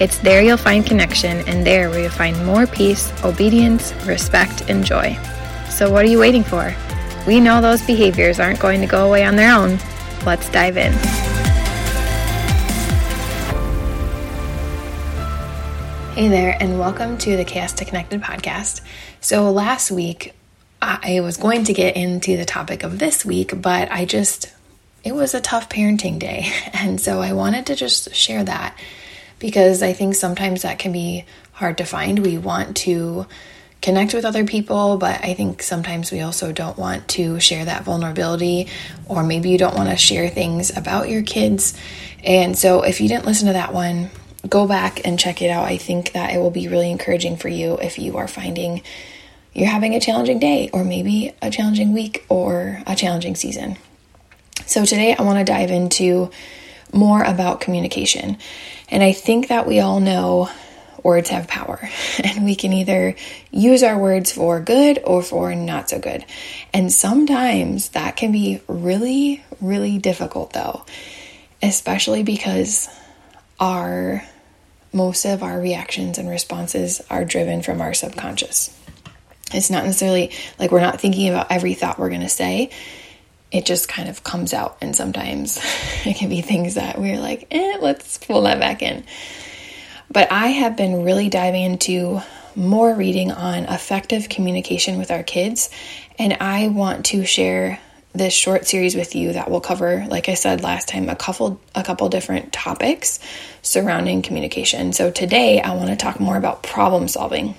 It's there you'll find connection, and there where you'll find more peace, obedience, respect, and joy. So, what are you waiting for? We know those behaviors aren't going to go away on their own. Let's dive in. Hey there, and welcome to the Chaos to Connected podcast. So, last week I was going to get into the topic of this week, but I just, it was a tough parenting day. And so I wanted to just share that because I think sometimes that can be hard to find. We want to connect with other people, but I think sometimes we also don't want to share that vulnerability, or maybe you don't want to share things about your kids. And so, if you didn't listen to that one, go back and check it out. I think that it will be really encouraging for you if you are finding you're having a challenging day, or maybe a challenging week, or a challenging season. So, today I want to dive into more about communication. And I think that we all know words have power, and we can either use our words for good or for not so good. And sometimes that can be really, really difficult, though, especially because our most of our reactions and responses are driven from our subconscious. It's not necessarily like we're not thinking about every thought we're going to say it just kind of comes out. And sometimes it can be things that we're like, eh, let's pull that back in. But I have been really diving into more reading on effective communication with our kids. And I want to share this short series with you that will cover, like I said last time, a couple a couple different topics surrounding communication. So today I want to talk more about problem solving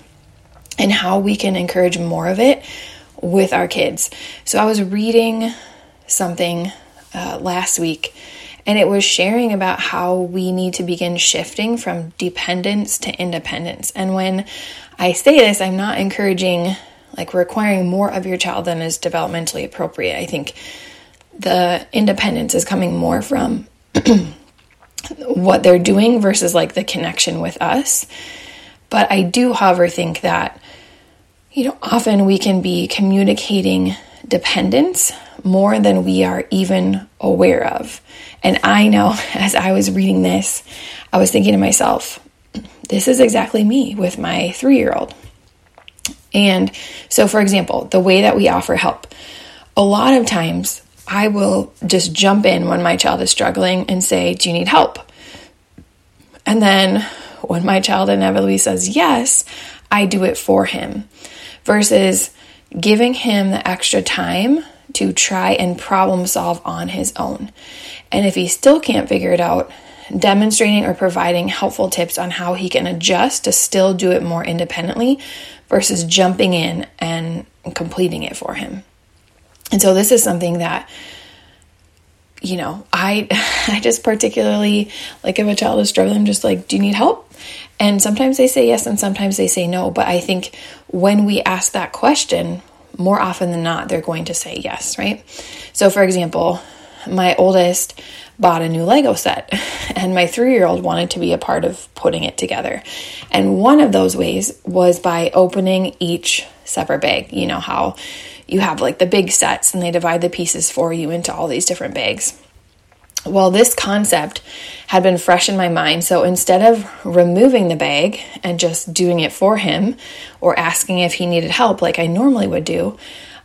and how we can encourage more of it with our kids. So I was reading something uh, last week, and it was sharing about how we need to begin shifting from dependence to independence. And when I say this, I'm not encouraging like requiring more of your child than is developmentally appropriate. I think the independence is coming more from what they're doing versus like the connection with us. But I do, however, think that, you know, often we can be communicating dependence more than we are even aware of. And I know as I was reading this, I was thinking to myself, this is exactly me with my three year old. And so, for example, the way that we offer help, a lot of times I will just jump in when my child is struggling and say, Do you need help? And then when my child inevitably says yes, I do it for him versus giving him the extra time to try and problem solve on his own. And if he still can't figure it out, demonstrating or providing helpful tips on how he can adjust to still do it more independently versus jumping in and completing it for him. And so this is something that you know, I I just particularly like if a child is struggling, I'm just like, do you need help? And sometimes they say yes and sometimes they say no. But I think when we ask that question, more often than not, they're going to say yes, right? So, for example, my oldest bought a new Lego set, and my three year old wanted to be a part of putting it together. And one of those ways was by opening each separate bag. You know how you have like the big sets and they divide the pieces for you into all these different bags. Well, this concept had been fresh in my mind, so instead of removing the bag and just doing it for him or asking if he needed help like I normally would do,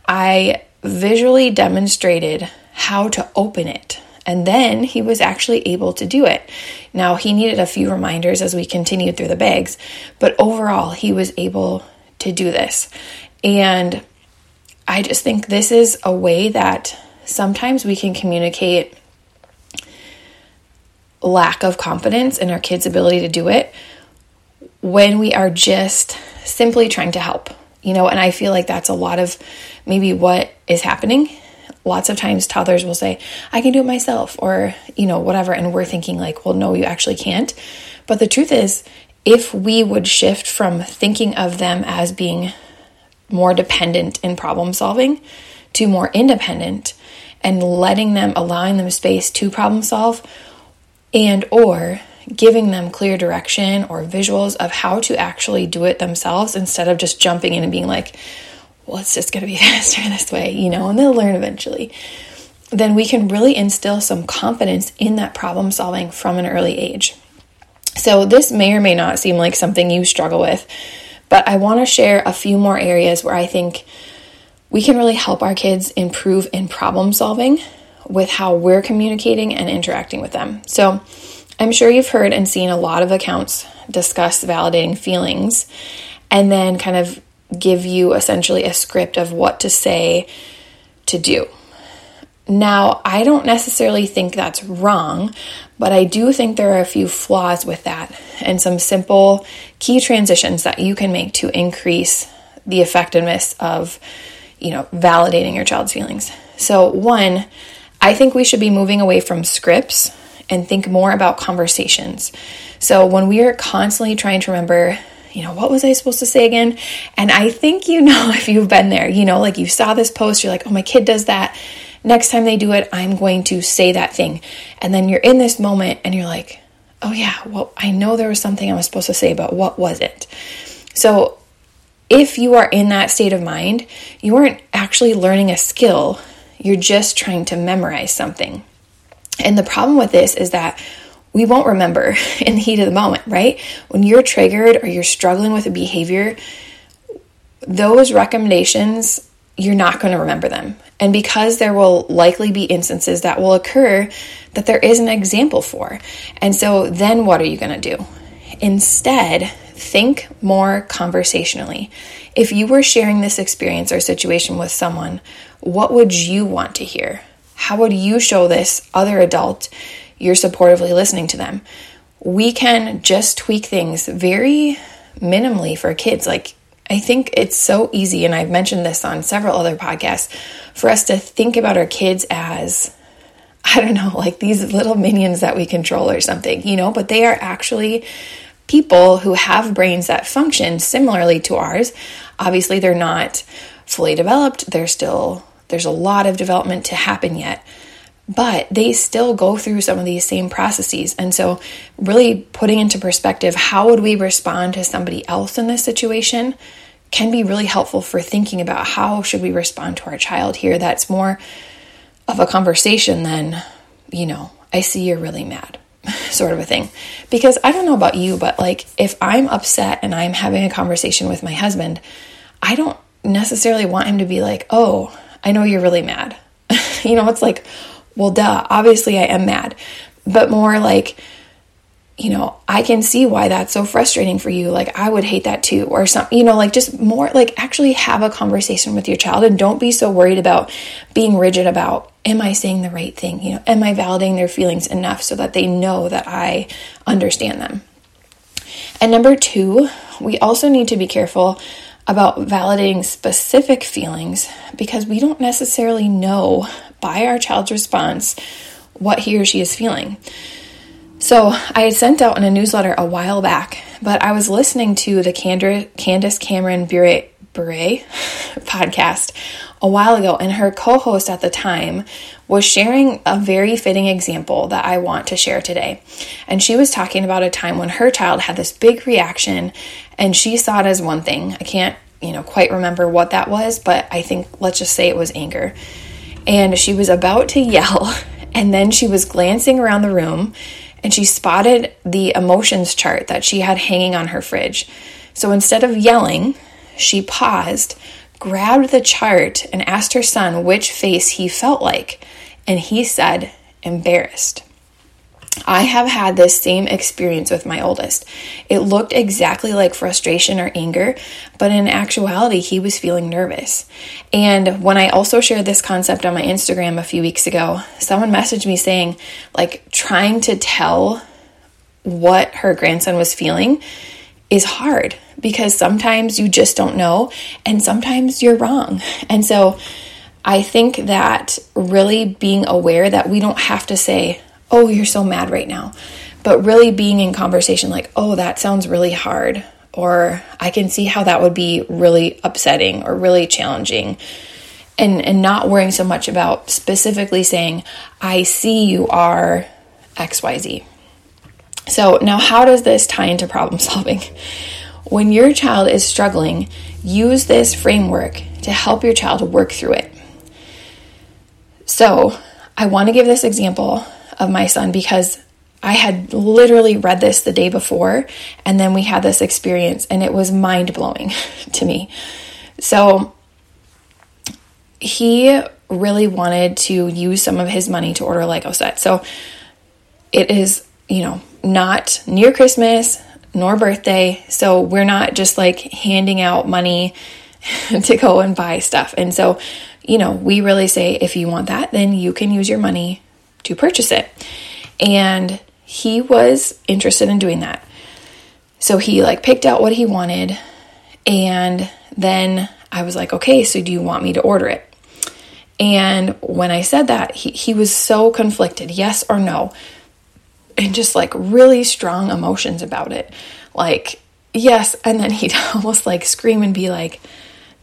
I visually demonstrated how to open it. And then he was actually able to do it. Now, he needed a few reminders as we continued through the bags, but overall, he was able to do this. And I just think this is a way that sometimes we can communicate lack of confidence in our kids' ability to do it when we are just simply trying to help. You know, and I feel like that's a lot of maybe what is happening. Lots of times toddlers will say, I can do it myself, or, you know, whatever. And we're thinking, like, well, no, you actually can't. But the truth is, if we would shift from thinking of them as being more dependent in problem solving to more independent and letting them allowing them space to problem solve and or giving them clear direction or visuals of how to actually do it themselves instead of just jumping in and being like well it's just going to be faster this way you know and they'll learn eventually. Then we can really instill some confidence in that problem solving from an early age. So this may or may not seem like something you struggle with but i want to share a few more areas where i think we can really help our kids improve in problem solving with how we're communicating and interacting with them. So, I'm sure you've heard and seen a lot of accounts discuss validating feelings and then kind of give you essentially a script of what to say to do. Now, I don't necessarily think that's wrong, but I do think there are a few flaws with that and some simple key transitions that you can make to increase the effectiveness of you know, validating your child's feelings. So, one, I think we should be moving away from scripts and think more about conversations. So, when we are constantly trying to remember, you know, what was I supposed to say again? And I think you know if you've been there, you know, like you saw this post, you're like, oh, my kid does that. Next time they do it, I'm going to say that thing. And then you're in this moment and you're like, oh, yeah, well, I know there was something I was supposed to say, but what was it? So, if you are in that state of mind, you aren't actually learning a skill, you're just trying to memorize something. And the problem with this is that we won't remember in the heat of the moment, right? When you're triggered or you're struggling with a behavior, those recommendations, you're not going to remember them. And because there will likely be instances that will occur that there is an example for. And so then what are you going to do? Instead, think more conversationally. If you were sharing this experience or situation with someone, what would you want to hear? How would you show this other adult you're supportively listening to them? We can just tweak things very minimally for kids. Like, I think it's so easy, and I've mentioned this on several other podcasts, for us to think about our kids as I don't know, like these little minions that we control or something, you know, but they are actually people who have brains that function similarly to ours. Obviously, they're not fully developed. They're still there's a lot of development to happen yet. But they still go through some of these same processes. And so, really putting into perspective how would we respond to somebody else in this situation can be really helpful for thinking about how should we respond to our child here that's more of a conversation than, you know, I see you're really mad sort of a thing. Because I don't know about you, but like if I'm upset and I'm having a conversation with my husband, I don't necessarily want him to be like, oh, I know you're really mad. you know, it's like, well, duh, obviously I am mad. But more like, you know, I can see why that's so frustrating for you. Like, I would hate that too, or something, you know, like just more like actually have a conversation with your child and don't be so worried about being rigid about, am I saying the right thing? You know, am I validating their feelings enough so that they know that I understand them? And number two, we also need to be careful about validating specific feelings because we don't necessarily know by our child's response what he or she is feeling. So I had sent out in a newsletter a while back, but I was listening to the Candace Cameron Bure, Bure podcast a while ago, and her co host at the time was sharing a very fitting example that I want to share today. And she was talking about a time when her child had this big reaction and she saw it as one thing. I can't, you know, quite remember what that was, but I think let's just say it was anger. And she was about to yell, and then she was glancing around the room and she spotted the emotions chart that she had hanging on her fridge. So instead of yelling, she paused, grabbed the chart, and asked her son which face he felt like. And he said, embarrassed. I have had this same experience with my oldest. It looked exactly like frustration or anger, but in actuality, he was feeling nervous. And when I also shared this concept on my Instagram a few weeks ago, someone messaged me saying, like, trying to tell what her grandson was feeling is hard because sometimes you just don't know, and sometimes you're wrong. And so I think that really being aware that we don't have to say, oh, you're so mad right now. But really being in conversation like, oh, that sounds really hard. or I can see how that would be really upsetting or really challenging. And, and not worrying so much about specifically saying, I see you are XYZ. So, now how does this tie into problem solving? When your child is struggling, use this framework to help your child work through it. So, I want to give this example of my son because I had literally read this the day before, and then we had this experience, and it was mind blowing to me. So, he really wanted to use some of his money to order a Lego set. So, it is, you know, not near Christmas nor birthday. So, we're not just like handing out money to go and buy stuff. And so, you know, we really say if you want that, then you can use your money to purchase it. And he was interested in doing that. So he like picked out what he wanted and then I was like, "Okay, so do you want me to order it?" And when I said that, he he was so conflicted, yes or no. And just like really strong emotions about it. Like, yes, and then he'd almost like scream and be like,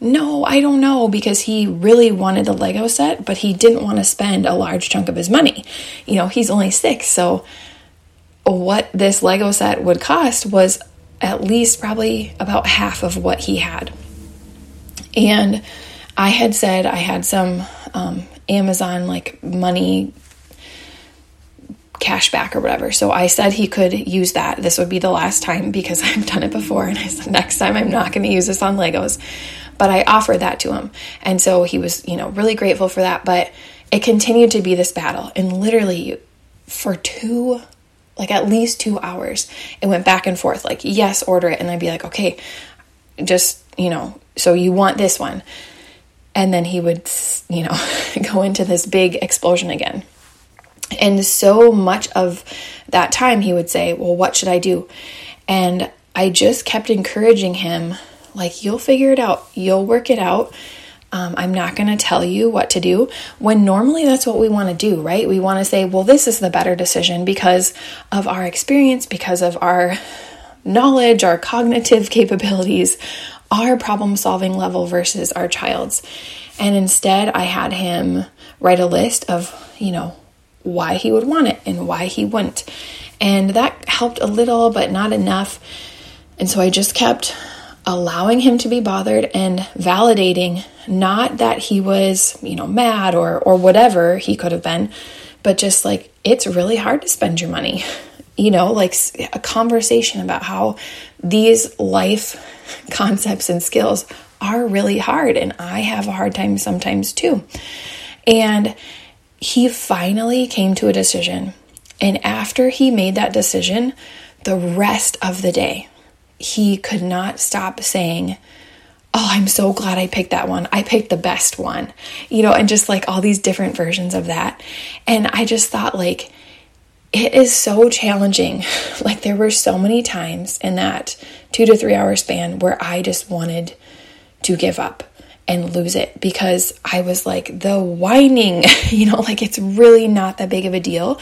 no, I don't know, because he really wanted the Lego set, but he didn't want to spend a large chunk of his money. You know, he's only six, so what this Lego set would cost was at least probably about half of what he had. And I had said I had some um, Amazon like money cash back or whatever. So I said he could use that. This would be the last time because I've done it before. And I said, next time I'm not going to use this on Legos. But I offered that to him. And so he was, you know, really grateful for that. But it continued to be this battle. And literally for two, like at least two hours, it went back and forth like, yes, order it. And I'd be like, okay, just, you know, so you want this one. And then he would, you know, go into this big explosion again. And so much of that time, he would say, Well, what should I do? And I just kept encouraging him like, you'll figure it out, you'll work it out. Um, I'm not going to tell you what to do. When normally that's what we want to do, right? We want to say, well, this is the better decision because of our experience, because of our knowledge, our cognitive capabilities, our problem solving level versus our child's. And instead, I had him write a list of, you know, why he would want it and why he wouldn't. And that helped a little, but not enough. And so I just kept allowing him to be bothered and validating not that he was, you know, mad or or whatever he could have been, but just like it's really hard to spend your money. You know, like a conversation about how these life concepts and skills are really hard and I have a hard time sometimes too. And he finally came to a decision. And after he made that decision, the rest of the day, he could not stop saying, Oh, I'm so glad I picked that one. I picked the best one, you know, and just like all these different versions of that. And I just thought, like, it is so challenging. Like, there were so many times in that two to three hour span where I just wanted to give up and lose it because I was like, the whining, you know, like it's really not that big of a deal.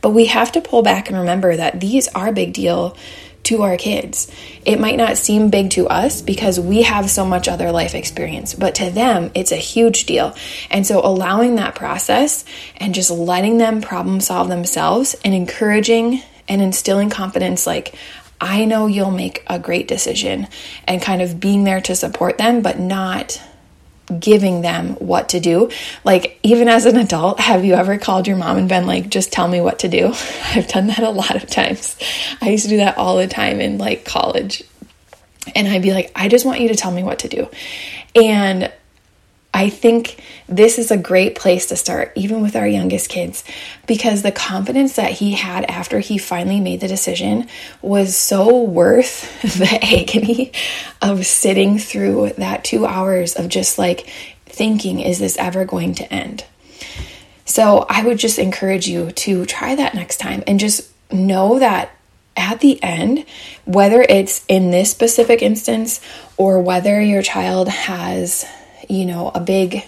But we have to pull back and remember that these are big deal to our kids. It might not seem big to us because we have so much other life experience, but to them, it's a huge deal. And so, allowing that process and just letting them problem solve themselves and encouraging and instilling confidence like, I know you'll make a great decision, and kind of being there to support them, but not giving them what to do. Like, even as an adult, have you ever called your mom and been like, just tell me what to do? I've done that a lot of times. I used to do that all the time in like college. And I'd be like, I just want you to tell me what to do. And I think this is a great place to start, even with our youngest kids, because the confidence that he had after he finally made the decision was so worth the agony of sitting through that two hours of just like thinking, is this ever going to end? So I would just encourage you to try that next time and just know that at the end, whether it's in this specific instance or whether your child has you know, a big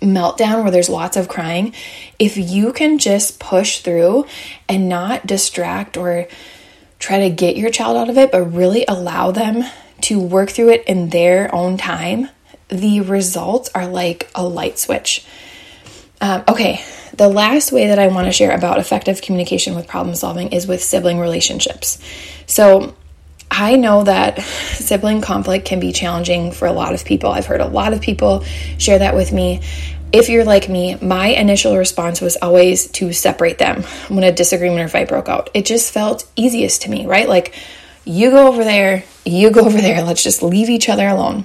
meltdown where there's lots of crying, if you can just push through and not distract or try to get your child out of it, but really allow them to work through it in their own time, the results are like a light switch. Um, okay, the last way that I want to share about effective communication with problem solving is with sibling relationships. So, I know that sibling conflict can be challenging for a lot of people. I've heard a lot of people share that with me. If you're like me, my initial response was always to separate them when a disagreement or fight broke out. It just felt easiest to me, right? Like, you go over there, you go over there, let's just leave each other alone.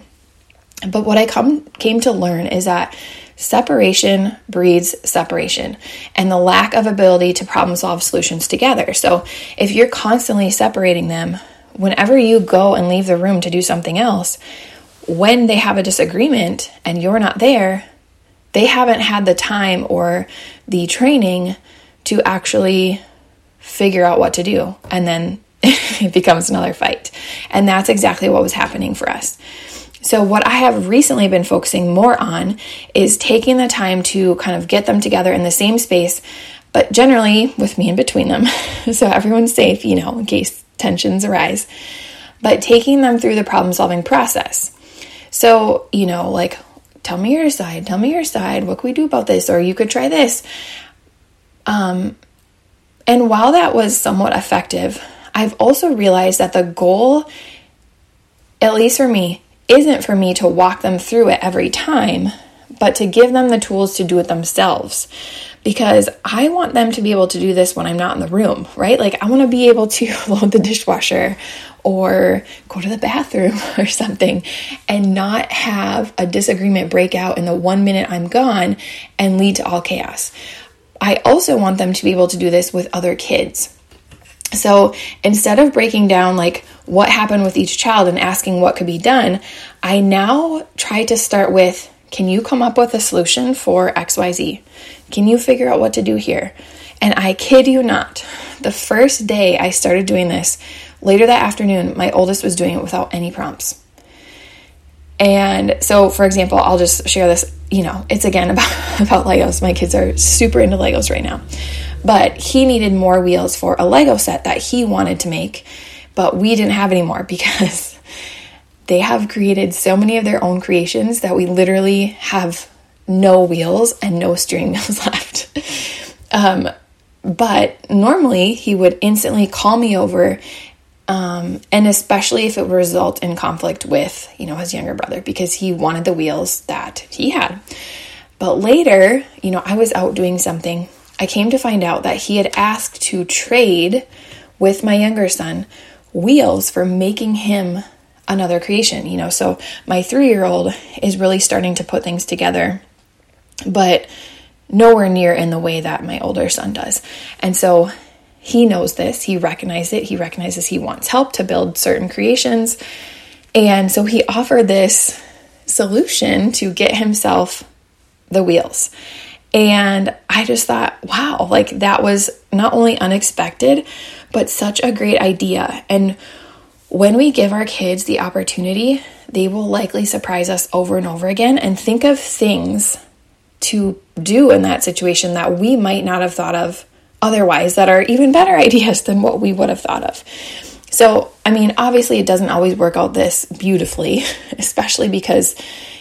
But what I come came to learn is that separation breeds separation and the lack of ability to problem solve solutions together. So if you're constantly separating them, whenever you go and leave the room to do something else, when they have a disagreement and you're not there, they haven't had the time or the training to actually figure out what to do. And then it becomes another fight. And that's exactly what was happening for us. So, what I have recently been focusing more on is taking the time to kind of get them together in the same space, but generally with me in between them. so, everyone's safe, you know, in case tensions arise, but taking them through the problem solving process. So, you know, like, tell me your side, tell me your side, what can we do about this? Or you could try this. Um, and while that was somewhat effective, I've also realized that the goal, at least for me, isn't for me to walk them through it every time, but to give them the tools to do it themselves. Because I want them to be able to do this when I'm not in the room, right? Like, I want to be able to load the dishwasher or go to the bathroom or something and not have a disagreement break out in the one minute I'm gone and lead to all chaos. I also want them to be able to do this with other kids. So instead of breaking down like what happened with each child and asking what could be done, I now try to start with can you come up with a solution for XYZ? Can you figure out what to do here? And I kid you not, the first day I started doing this, later that afternoon, my oldest was doing it without any prompts. And so, for example, I'll just share this. You know, it's again about, about Legos. My kids are super into Legos right now. But he needed more wheels for a Lego set that he wanted to make, but we didn't have any more because they have created so many of their own creations that we literally have no wheels and no steering wheels left. um, but normally he would instantly call me over um, and especially if it would result in conflict with you know his younger brother because he wanted the wheels that he had but later you know i was out doing something I came to find out that he had asked to trade with my younger son wheels for making him another creation, you know. So my three year old is really starting to put things together, but nowhere near in the way that my older son does. And so he knows this, he recognizes it, he recognizes he wants help to build certain creations. And so he offered this solution to get himself the wheels. And I just thought, wow, like that was not only unexpected, but such a great idea. And when we give our kids the opportunity, they will likely surprise us over and over again and think of things to do in that situation that we might not have thought of otherwise that are even better ideas than what we would have thought of. So, I mean, obviously, it doesn't always work out this beautifully, especially because,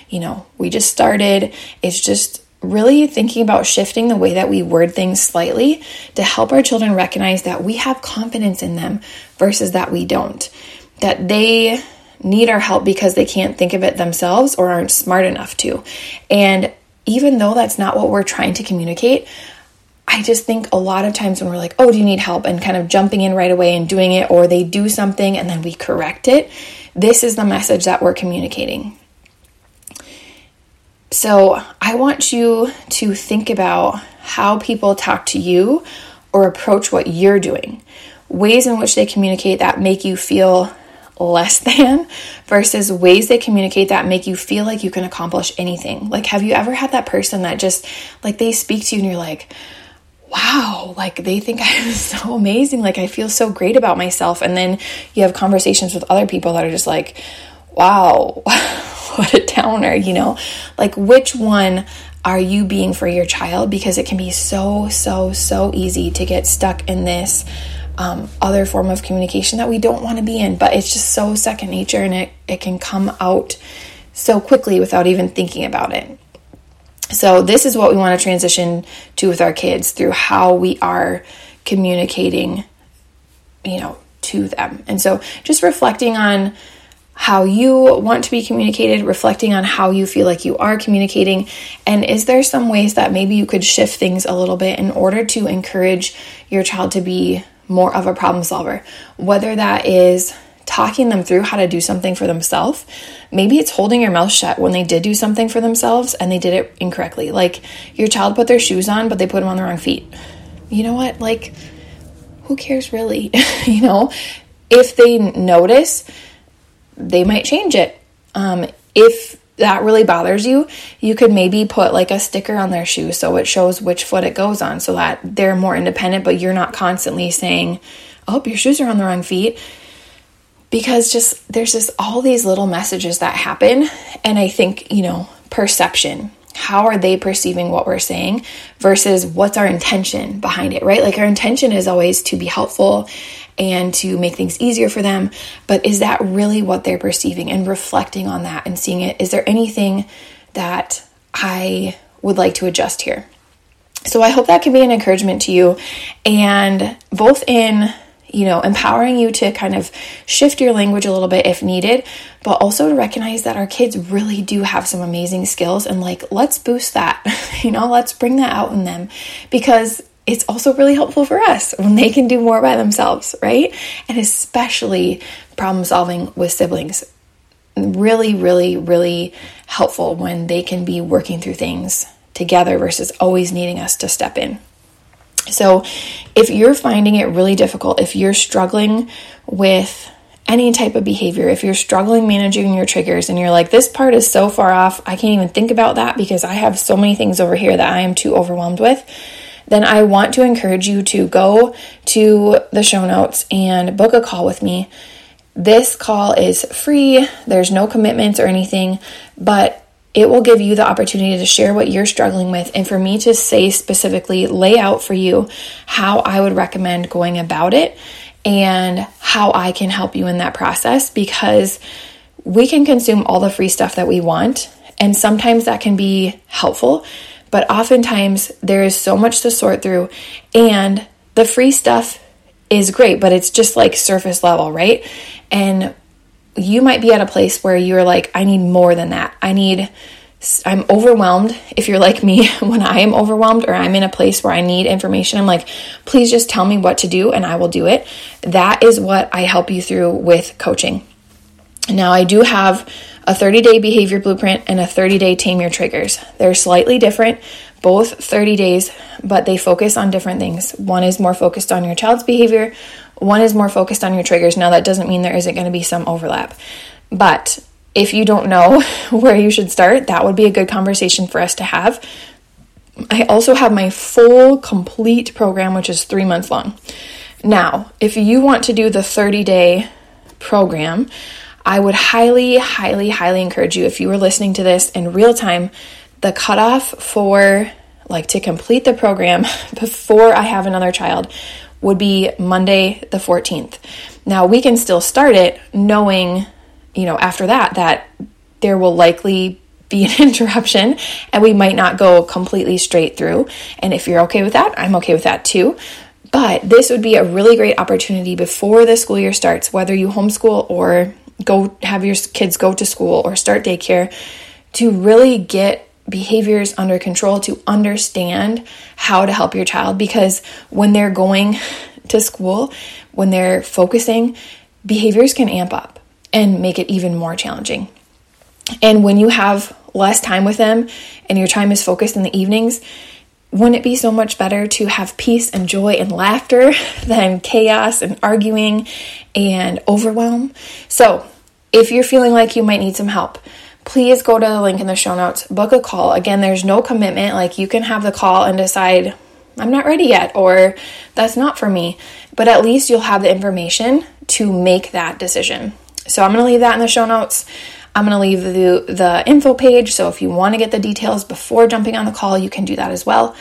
you know, we just started. It's just really thinking about shifting the way that we word things slightly to help our children recognize that we have confidence in them versus that we don't. That they need our help because they can't think of it themselves or aren't smart enough to. And even though that's not what we're trying to communicate, I just think a lot of times when we're like, oh, do you need help? And kind of jumping in right away and doing it, or they do something and then we correct it, this is the message that we're communicating. So I want you to think about how people talk to you or approach what you're doing, ways in which they communicate that make you feel less than versus ways they communicate that make you feel like you can accomplish anything. Like, have you ever had that person that just, like, they speak to you and you're like, wow, like they think I'm so amazing. Like, I feel so great about myself. And then you have conversations with other people that are just like, wow, what a downer, you know? Like, which one are you being for your child? Because it can be so, so, so easy to get stuck in this um, other form of communication that we don't want to be in, but it's just so second nature and it, it can come out so quickly without even thinking about it. So, this is what we want to transition to with our kids through how we are communicating, you know, to them. And so, just reflecting on how you want to be communicated, reflecting on how you feel like you are communicating, and is there some ways that maybe you could shift things a little bit in order to encourage your child to be more of a problem solver? Whether that is talking them through how to do something for themselves. Maybe it's holding your mouth shut when they did do something for themselves and they did it incorrectly. Like your child put their shoes on, but they put them on the wrong feet. You know what? Like, who cares really? you know, if they notice, they might change it. Um, if that really bothers you, you could maybe put like a sticker on their shoe so it shows which foot it goes on so that they're more independent, but you're not constantly saying, Oh, your shoes are on the wrong feet. Because just there's just all these little messages that happen and i think you know perception. How are they perceiving what we're saying versus what's our intention behind it right? Like our intention is always to be helpful and to make things easier for them. But is that really what they're perceiving and reflecting on that and seeing it? Is there anything that i would like to adjust here? So i hope that can be an encouragement to you and both in you know, empowering you to kind of shift your language a little bit if needed, but also to recognize that our kids really do have some amazing skills and like, let's boost that, you know, let's bring that out in them. Because it's also really helpful for us when they can do more by themselves, right? And especially problem solving with siblings. Really, really, really helpful when they can be working through things together versus always needing us to step in. So, if you're finding it really difficult, if you're struggling with any type of behavior, if you're struggling managing your triggers and you're like, this part is so far off, I can't even think about that because I have so many things over here that I am too overwhelmed with, then I want to encourage you to go to the show notes and book a call with me. This call is free, there's no commitments or anything, but it will give you the opportunity to share what you're struggling with and for me to say specifically, lay out for you how I would recommend going about it and how I can help you in that process because we can consume all the free stuff that we want. And sometimes that can be helpful, but oftentimes there is so much to sort through, and the free stuff is great, but it's just like surface level, right? And you might be at a place where you're like, I need more than that. I need, I'm overwhelmed. If you're like me, when I am overwhelmed or I'm in a place where I need information, I'm like, please just tell me what to do and I will do it. That is what I help you through with coaching. Now, I do have a 30 day behavior blueprint and a 30 day tame your triggers. They're slightly different, both 30 days, but they focus on different things. One is more focused on your child's behavior, one is more focused on your triggers. Now, that doesn't mean there isn't going to be some overlap, but if you don't know where you should start, that would be a good conversation for us to have. I also have my full complete program, which is three months long. Now, if you want to do the 30 day program, I would highly, highly, highly encourage you if you were listening to this in real time, the cutoff for like to complete the program before I have another child would be Monday the 14th. Now, we can still start it knowing, you know, after that, that there will likely be an interruption and we might not go completely straight through. And if you're okay with that, I'm okay with that too. But this would be a really great opportunity before the school year starts, whether you homeschool or go have your kids go to school or start daycare, to really get behaviors under control to understand how to help your child because when they're going to school, when they're focusing, behaviors can amp up and make it even more challenging. And when you have less time with them and your time is focused in the evenings, wouldn't it be so much better to have peace and joy and laughter than chaos and arguing and overwhelm? So, if you're feeling like you might need some help, please go to the link in the show notes, book a call. Again, there's no commitment. Like you can have the call and decide, I'm not ready yet, or that's not for me. But at least you'll have the information to make that decision. So I'm going to leave that in the show notes. I'm going to leave the, the info page. So if you want to get the details before jumping on the call, you can do that as well.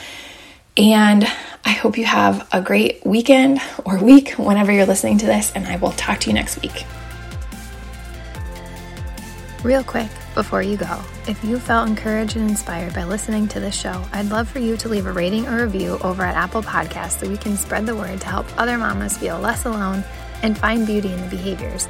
And I hope you have a great weekend or week whenever you're listening to this, and I will talk to you next week. Real quick, before you go, if you felt encouraged and inspired by listening to this show, I'd love for you to leave a rating or review over at Apple Podcasts so we can spread the word to help other mamas feel less alone and find beauty in the behaviors.